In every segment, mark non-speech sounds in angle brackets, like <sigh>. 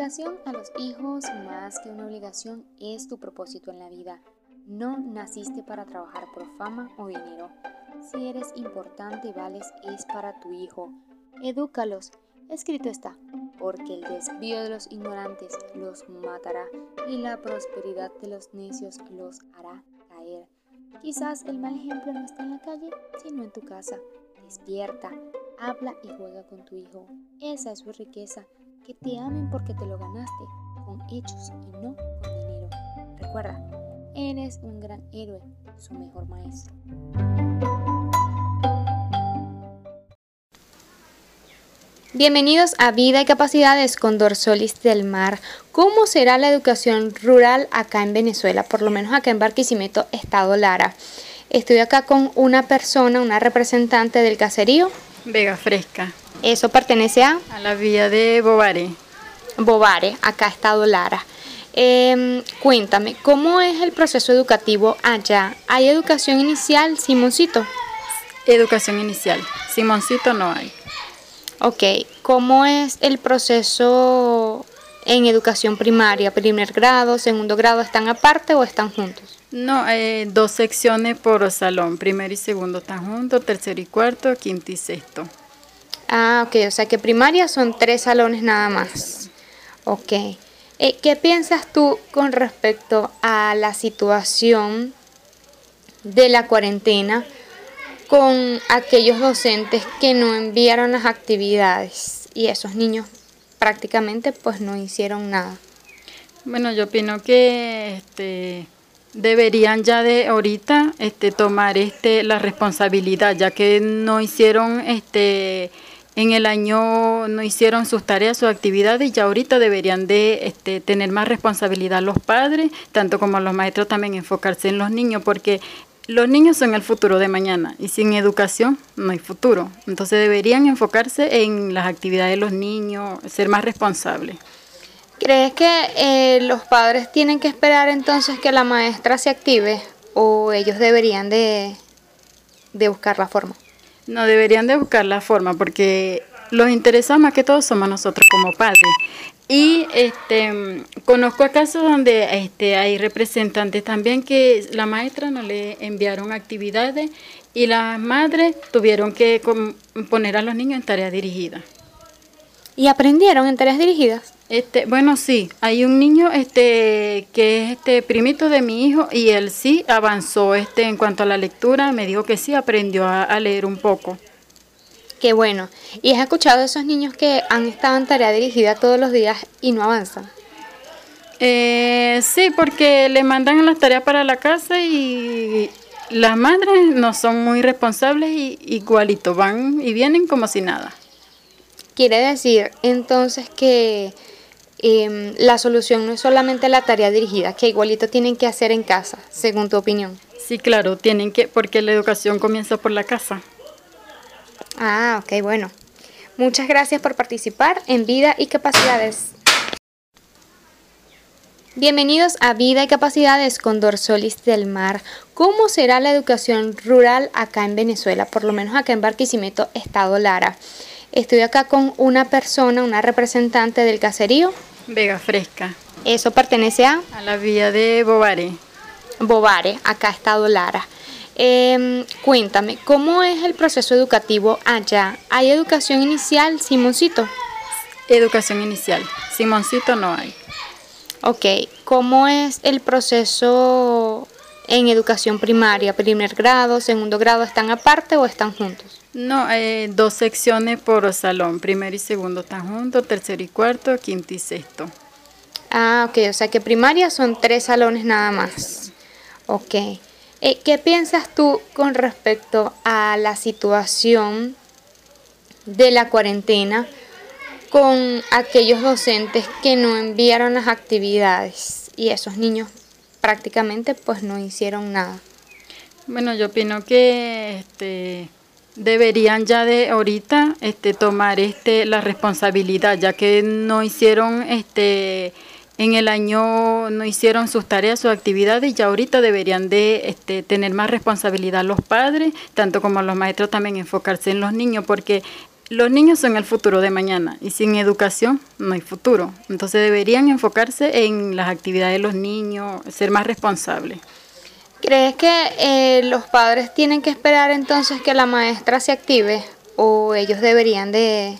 educación a los hijos, más que una obligación, es tu propósito en la vida. No naciste para trabajar por fama o dinero. Si eres importante y vales, es para tu hijo. Edúcalos. Escrito está, porque el desvío de los ignorantes los matará y la prosperidad de los necios los hará caer. Quizás el mal ejemplo no está en la calle, sino en tu casa. Despierta, habla y juega con tu hijo. Esa es su riqueza que te amen porque te lo ganaste, con hechos y no con dinero. Recuerda, eres un gran héroe, su mejor maestro. Bienvenidos a Vida y Capacidades con Dorsolis del Mar. ¿Cómo será la educación rural acá en Venezuela? Por lo menos acá en Barquisimeto, Estado Lara. Estoy acá con una persona, una representante del caserío. Vega Fresca. Eso pertenece a... A la vía de Bobare. Bobare, acá Estado Lara. Em, cuéntame, ¿cómo es el proceso educativo allá? ¿Hay educación inicial, Simoncito? Educación inicial. Simoncito no hay. Ok, ¿cómo es el proceso en educación primaria? ¿Primer grado, segundo grado están aparte o están juntos? No, eh, dos secciones por salón. Primero y segundo están juntos, tercero y cuarto, quinto y sexto. Ah, ok, o sea que primaria son tres salones nada más. Ok. Eh, ¿Qué piensas tú con respecto a la situación de la cuarentena? con aquellos docentes que no enviaron las actividades y esos niños prácticamente pues no hicieron nada. Bueno, yo opino que este, deberían ya de ahorita este, tomar este, la responsabilidad, ya que no hicieron este, en el año, no hicieron sus tareas, sus actividades, ya ahorita deberían de este, tener más responsabilidad los padres, tanto como los maestros también enfocarse en los niños, porque los niños son el futuro de mañana y sin educación no hay futuro. Entonces deberían enfocarse en las actividades de los niños, ser más responsables. ¿Crees que eh, los padres tienen que esperar entonces que la maestra se active o ellos deberían de, de buscar la forma? No, deberían de buscar la forma porque los interesa más que todo somos nosotros como padres. Y este, conozco casos donde este, hay representantes también que la maestra no le enviaron actividades y las madres tuvieron que poner a los niños en tareas dirigidas. ¿Y aprendieron en tareas dirigidas? Este, bueno, sí, hay un niño este, que es este primito de mi hijo y él sí avanzó este, en cuanto a la lectura, me dijo que sí aprendió a leer un poco. Qué bueno. ¿Y has escuchado de esos niños que han estado en tarea dirigida todos los días y no avanzan? Eh, sí, porque le mandan las tareas para la casa y las madres no son muy responsables y igualito van y vienen como si nada. Quiere decir entonces que em, la solución no es solamente la tarea dirigida, que igualito tienen que hacer en casa, según tu opinión. Sí, claro, tienen que, porque la educación comienza por la casa. Ah, ok, bueno. Muchas gracias por participar en Vida y Capacidades. Bienvenidos a Vida y Capacidades con Dorsolis del Mar. ¿Cómo será la educación rural acá en Venezuela? Por lo menos acá en Barquisimeto, Estado Lara. Estoy acá con una persona, una representante del caserío. Vega Fresca. Eso pertenece a... A la vía de Bobare. Bobare, acá Estado Lara. Eh, cuéntame, ¿cómo es el proceso educativo allá? ¿Hay educación inicial, Simoncito? Educación inicial. Simoncito no hay. Ok, ¿cómo es el proceso en educación primaria? ¿Primer grado, segundo grado están aparte o están juntos? No, eh, dos secciones por salón. Primero y segundo están juntos, tercero y cuarto, quinto y sexto. Ah, ok, o sea que primaria son tres salones nada más. Ok. Eh, ¿Qué piensas tú con respecto a la situación de la cuarentena con aquellos docentes que no enviaron las actividades y esos niños prácticamente pues no hicieron nada? Bueno, yo opino que este, deberían ya de ahorita este, tomar este, la responsabilidad, ya que no hicieron este, en el año no hicieron sus tareas, sus actividades, ya ahorita deberían de este, tener más responsabilidad los padres, tanto como los maestros también enfocarse en los niños, porque los niños son el futuro de mañana y sin educación no hay futuro. Entonces deberían enfocarse en las actividades de los niños, ser más responsables. ¿Crees que eh, los padres tienen que esperar entonces que la maestra se active o ellos deberían de,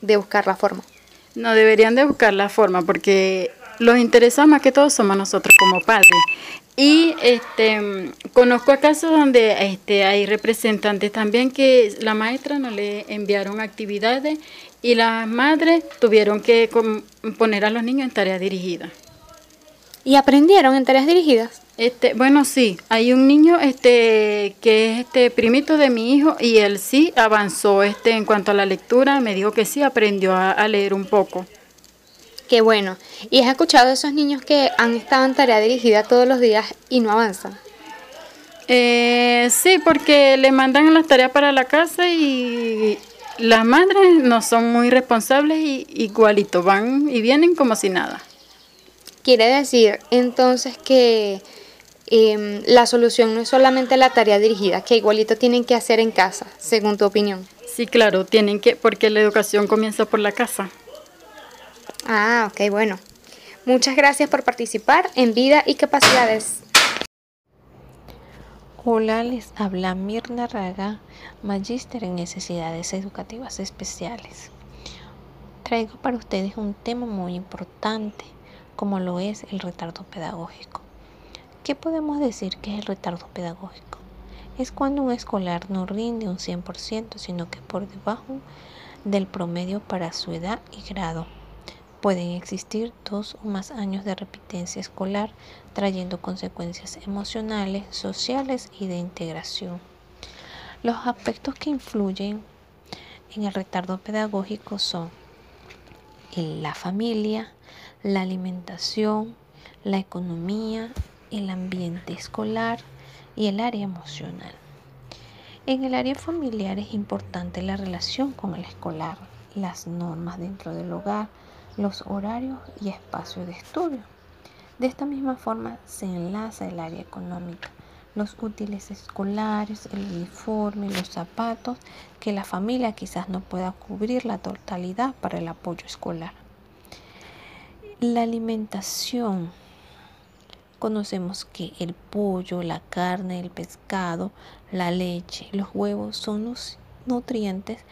de buscar la forma? No, deberían de buscar la forma porque los interesados más que todo somos nosotros como padres. Y este conozco casos donde este, hay representantes también que la maestra no le enviaron actividades y las madres tuvieron que poner a los niños en tareas dirigidas. ¿Y aprendieron en tareas dirigidas? Este, bueno, sí, hay un niño este que es este primito de mi hijo y él sí avanzó este en cuanto a la lectura, me dijo que sí aprendió a leer un poco. Qué bueno. ¿Y has escuchado de esos niños que han estado en tarea dirigida todos los días y no avanzan? Eh, sí, porque le mandan las tareas para la casa y las madres no son muy responsables y igualito van y vienen como si nada. Quiere decir entonces que em, la solución no es solamente la tarea dirigida, que igualito tienen que hacer en casa, según tu opinión. Sí, claro, tienen que, porque la educación comienza por la casa. Ah, ok, bueno. Muchas gracias por participar en Vida y Capacidades. Hola, les habla Mirna Raga, magíster en necesidades educativas especiales. Traigo para ustedes un tema muy importante, como lo es el retardo pedagógico. ¿Qué podemos decir que es el retardo pedagógico? Es cuando un escolar no rinde un 100%, sino que por debajo del promedio para su edad y grado Pueden existir dos o más años de repitencia escolar trayendo consecuencias emocionales, sociales y de integración. Los aspectos que influyen en el retardo pedagógico son la familia, la alimentación, la economía, el ambiente escolar y el área emocional. En el área familiar es importante la relación con el escolar, las normas dentro del hogar, los horarios y espacios de estudio. De esta misma forma se enlaza el área económica, los útiles escolares, el uniforme, los zapatos, que la familia quizás no pueda cubrir la totalidad para el apoyo escolar. La alimentación. Conocemos que el pollo, la carne, el pescado, la leche, los huevos son los nutrientes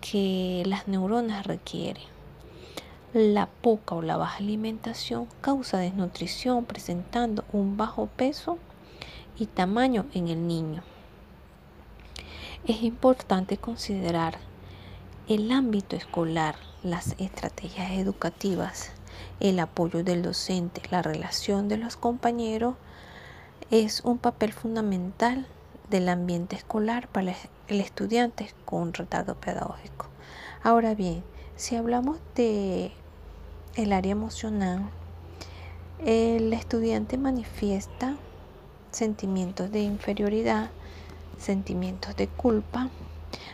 que las neuronas requieren. La poca o la baja alimentación causa desnutrición presentando un bajo peso y tamaño en el niño. Es importante considerar el ámbito escolar, las estrategias educativas, el apoyo del docente, la relación de los compañeros es un papel fundamental del ambiente escolar para el estudiante con retardo pedagógico. Ahora bien, si hablamos de el área emocional, el estudiante manifiesta sentimientos de inferioridad, sentimientos de culpa,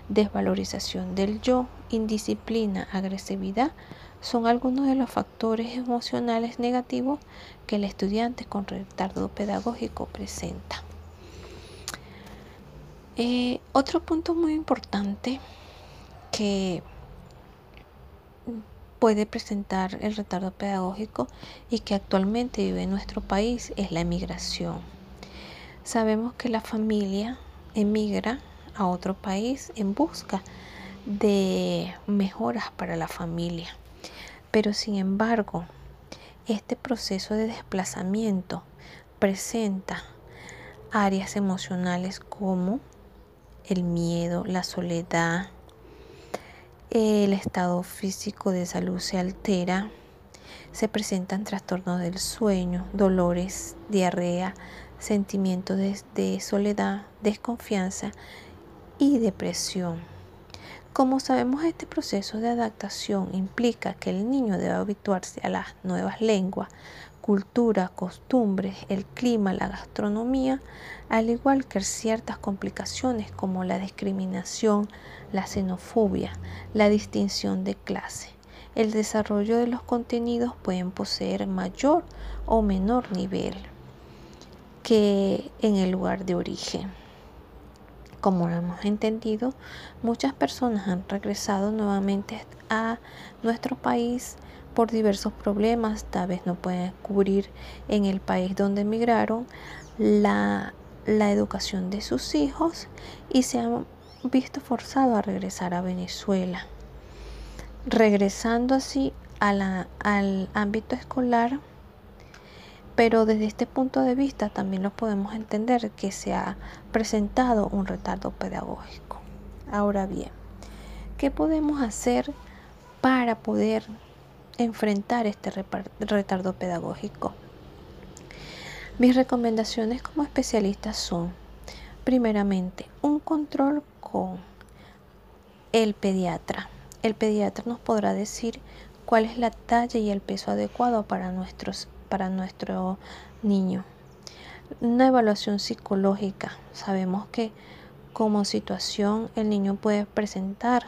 desvalorización del yo, indisciplina, agresividad, son algunos de los factores emocionales negativos que el estudiante con retardo pedagógico presenta. Eh, otro punto muy importante que puede presentar el retardo pedagógico y que actualmente vive en nuestro país es la emigración. Sabemos que la familia emigra a otro país en busca de mejoras para la familia. Pero sin embargo, este proceso de desplazamiento presenta áreas emocionales como el miedo, la soledad, el estado físico de salud se altera, se presentan trastornos del sueño, dolores, diarrea, sentimientos de, soledad, desconfianza y depresión. Como sabemos, este proceso de adaptación implica que el niño debe habituarse a las nuevas lenguas, cultura, costumbres, el clima, la gastronomía, al igual que ciertas complicaciones como la discriminación, la xenofobia, la distinción de clase. El desarrollo de los contenidos pueden poseer mayor o menor nivel que en el lugar de origen. Como hemos entendido, muchas personas han regresado nuevamente a nuestro país por diversos problemas, tal vez no pueden cubrir en el país donde emigraron la, la educación de sus hijos y se han visto forzados a regresar a Venezuela, regresando así al ámbito escolar pero desde este punto de vista también lo podemos entender que se ha presentado un retardo pedagógico. Ahora bien, ¿qué podemos hacer para poder enfrentar este retardo pedagógico? Mis recomendaciones como especialista son, primeramente, un control con el pediatra. El pediatra nos podrá decir cuál es la talla y el peso adecuado para nuestros para nuestro niño. Una evaluación psicológica. Sabemos que como situación el niño puede presentar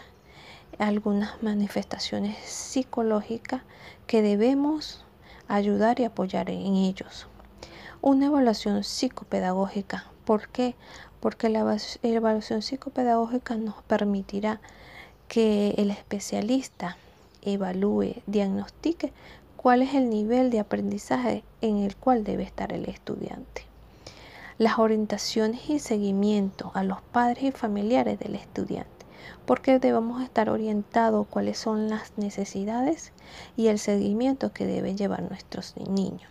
algunas manifestaciones psicológicas que debemos ayudar y apoyar en ellos. Una evaluación psicopedagógica. ¿Por qué? Porque la evaluación psicopedagógica nos permitirá que el especialista evalúe, diagnostique cuál es el nivel de aprendizaje en el cual debe estar el estudiante. Las orientaciones y seguimiento a los padres y familiares del estudiante, porque debemos estar orientados cuáles son las necesidades y el seguimiento que deben llevar nuestros niños.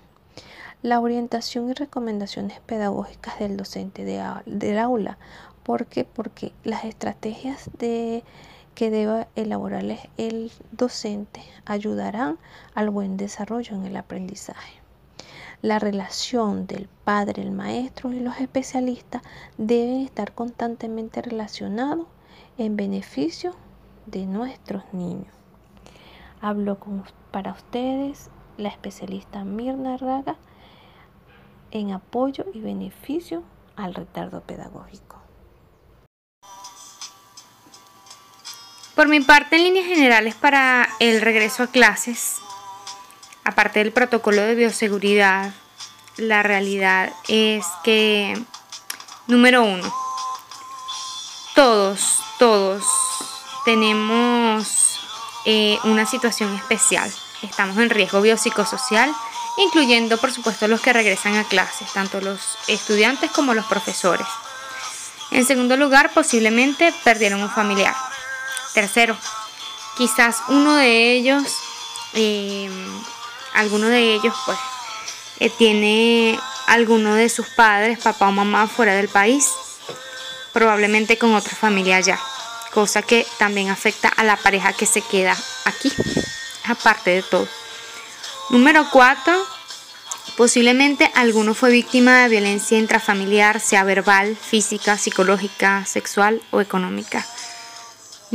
La orientación y recomendaciones pedagógicas del docente del aula. ¿Por qué? Porque las estrategias de que deba elaborarles el docente ayudarán al buen desarrollo en el aprendizaje. La relación del padre, el maestro y los especialistas deben estar constantemente relacionados en beneficio de nuestros niños. Hablo para ustedes la especialista Mirna Raga en apoyo y beneficio al retardo pedagógico. Por mi parte, en líneas generales para el regreso a clases, aparte del protocolo de bioseguridad, la realidad es que, número uno, todos, todos tenemos eh, una situación especial. Estamos en riesgo biopsicosocial, incluyendo por supuesto los que regresan a clases, tanto los estudiantes como los profesores. En segundo lugar, posiblemente perdieron un familiar. Tercero, quizás uno de ellos, eh, alguno de ellos pues eh, tiene alguno de sus padres, papá o mamá fuera del país, probablemente con otra familia allá, cosa que también afecta a la pareja que se queda aquí, aparte de todo. Número cuatro, posiblemente alguno fue víctima de violencia intrafamiliar, sea verbal, física, psicológica, sexual o económica.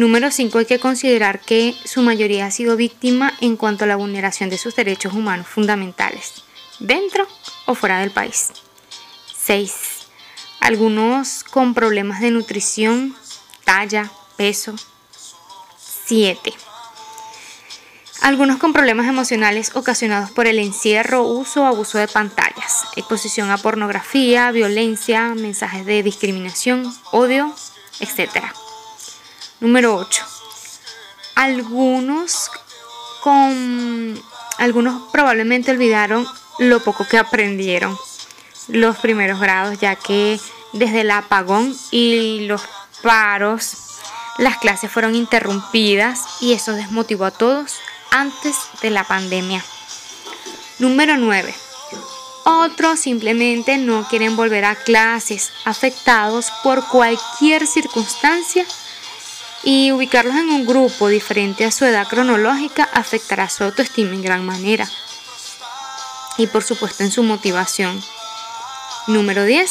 Número 5. Hay que considerar que su mayoría ha sido víctima en cuanto a la vulneración de sus derechos humanos fundamentales, dentro o fuera del país. 6. Algunos con problemas de nutrición, talla, peso. 7. Algunos con problemas emocionales ocasionados por el encierro, uso o abuso de pantallas, exposición a pornografía, violencia, mensajes de discriminación, odio, etc. Número 8. Algunos con algunos probablemente olvidaron lo poco que aprendieron los primeros grados, ya que desde el apagón y los paros las clases fueron interrumpidas y eso desmotivó a todos antes de la pandemia. Número 9. Otros simplemente no quieren volver a clases afectados por cualquier circunstancia y ubicarlos en un grupo diferente a su edad cronológica afectará su autoestima en gran manera y por supuesto en su motivación. Número 10.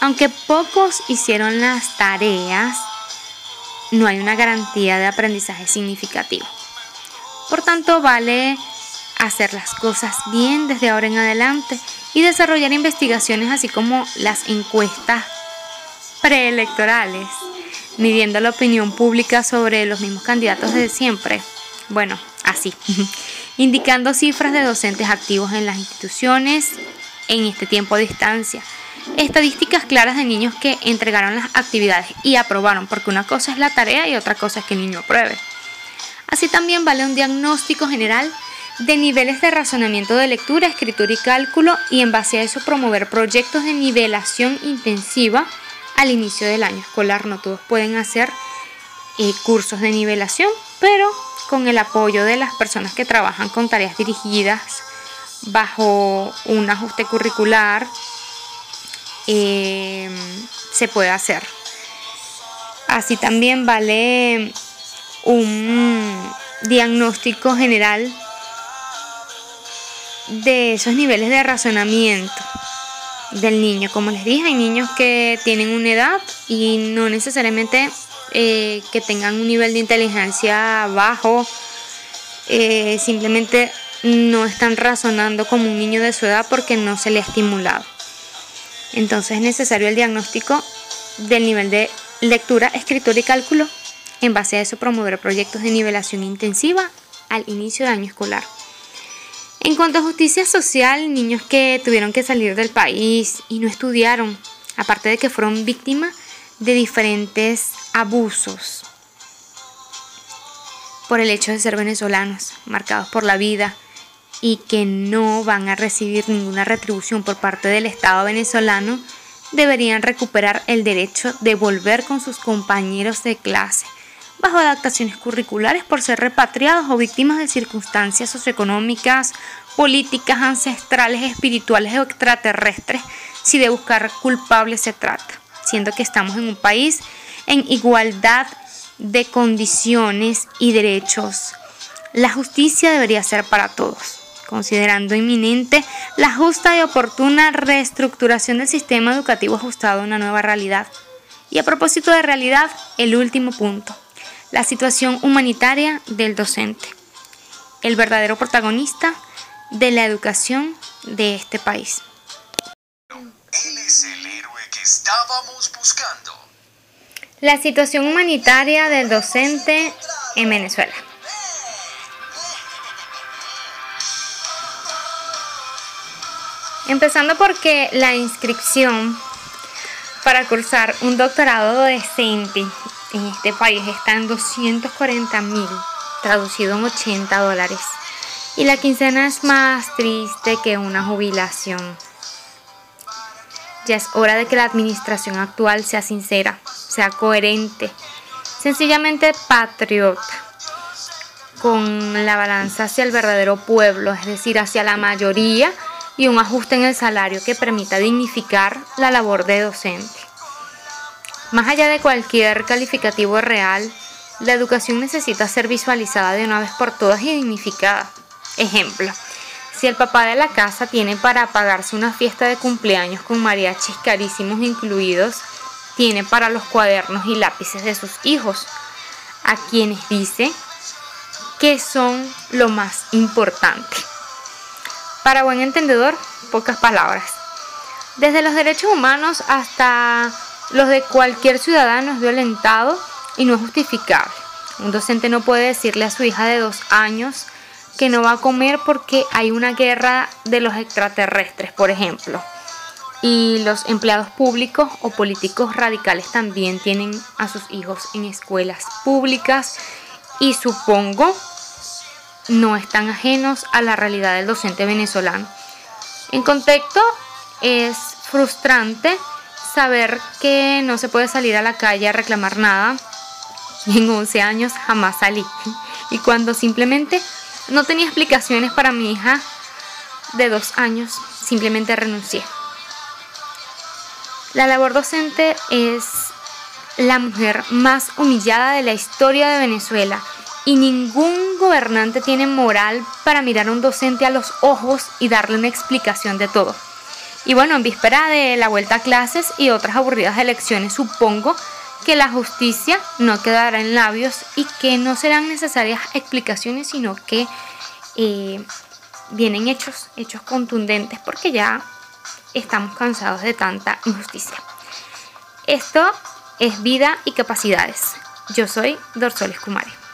Aunque pocos hicieron las tareas, no hay una garantía de aprendizaje significativo. Por tanto, vale hacer las cosas bien desde ahora en adelante y desarrollar investigaciones así como las encuestas preelectorales midiendo la opinión pública sobre los mismos candidatos de siempre. Bueno, así, <laughs> indicando cifras de docentes activos en las instituciones en este tiempo a distancia estadísticas claras de niños que entregaron las actividades y aprobaron, porque una cosa es la tarea y otra cosa es que el niño apruebe. Así también vale un diagnóstico general de niveles de razonamiento de lectura, escritura y cálculo y en base a eso promover proyectos de nivelación intensiva al inicio del año escolar. No todos pueden hacer eh, cursos de nivelación, pero con el apoyo de las personas que trabajan con tareas dirigidas bajo un ajuste curricular, eh, se puede hacer. Así también vale un diagnóstico general de esos niveles de razonamiento del niño. Como les dije, hay niños que tienen una edad y no necesariamente eh, que tengan un nivel de inteligencia bajo, eh, simplemente no están razonando como un niño de su edad porque no se le ha estimulado. Entonces es necesario el diagnóstico del nivel de lectura, escritura y cálculo. En base a eso promover proyectos de nivelación intensiva al inicio del año escolar. En cuanto a justicia social, niños que tuvieron que salir del país y no estudiaron, aparte de que fueron víctimas de diferentes abusos por el hecho de ser venezolanos, marcados por la vida y que no van a recibir ninguna retribución por parte del Estado venezolano, deberían recuperar el derecho de volver con sus compañeros de clase bajo adaptaciones curriculares por ser repatriados o víctimas de circunstancias socioeconómicas, políticas, ancestrales, espirituales o extraterrestres, si de buscar culpables se trata, siendo que estamos en un país en igualdad de condiciones y derechos. La justicia debería ser para todos, considerando inminente la justa y oportuna reestructuración del sistema educativo ajustado a una nueva realidad. Y a propósito de realidad, el último punto la situación humanitaria del docente, el verdadero protagonista de la educación de este país. Él es el héroe que estábamos buscando. La situación humanitaria del docente en Venezuela. Empezando porque la inscripción para cursar un doctorado docente en este país está en 240 mil, traducido en 80 dólares. Y la quincena es más triste que una jubilación. Ya es hora de que la administración actual sea sincera, sea coherente, sencillamente patriota, con la balanza hacia el verdadero pueblo, es decir, hacia la mayoría, y un ajuste en el salario que permita dignificar la labor de docente. Más allá de cualquier calificativo real, la educación necesita ser visualizada de una vez por todas y dignificada. Ejemplo, si el papá de la casa tiene para pagarse una fiesta de cumpleaños con mariachis carísimos incluidos, tiene para los cuadernos y lápices de sus hijos, a quienes dice que son lo más importante. Para buen entendedor, pocas palabras. Desde los derechos humanos hasta los de cualquier ciudadano es violentado y no es justificable. Un docente no puede decirle a su hija de dos años que no va a comer porque hay una guerra de los extraterrestres, por ejemplo. Y los empleados públicos o políticos radicales también tienen a sus hijos en escuelas públicas y supongo no están ajenos a la realidad del docente venezolano. En contexto, es frustrante saber que no se puede salir a la calle a reclamar nada. Y <laughs> en 11 años jamás salí. Y cuando simplemente no tenía explicaciones para mi hija de dos años, simplemente renuncié. La labor docente es la mujer más humillada de la historia de Venezuela y ningún gobernante tiene moral para mirar a un docente a los ojos y darle una explicación de todo. Y bueno, en víspera de la vuelta a clases y otras aburridas elecciones, supongo que la justicia no quedará en labios y que no serán necesarias explicaciones, sino que eh, vienen hechos, hechos contundentes, porque ya estamos cansados de tanta injusticia. Esto es vida y capacidades. Yo soy Dorsoles Kumare.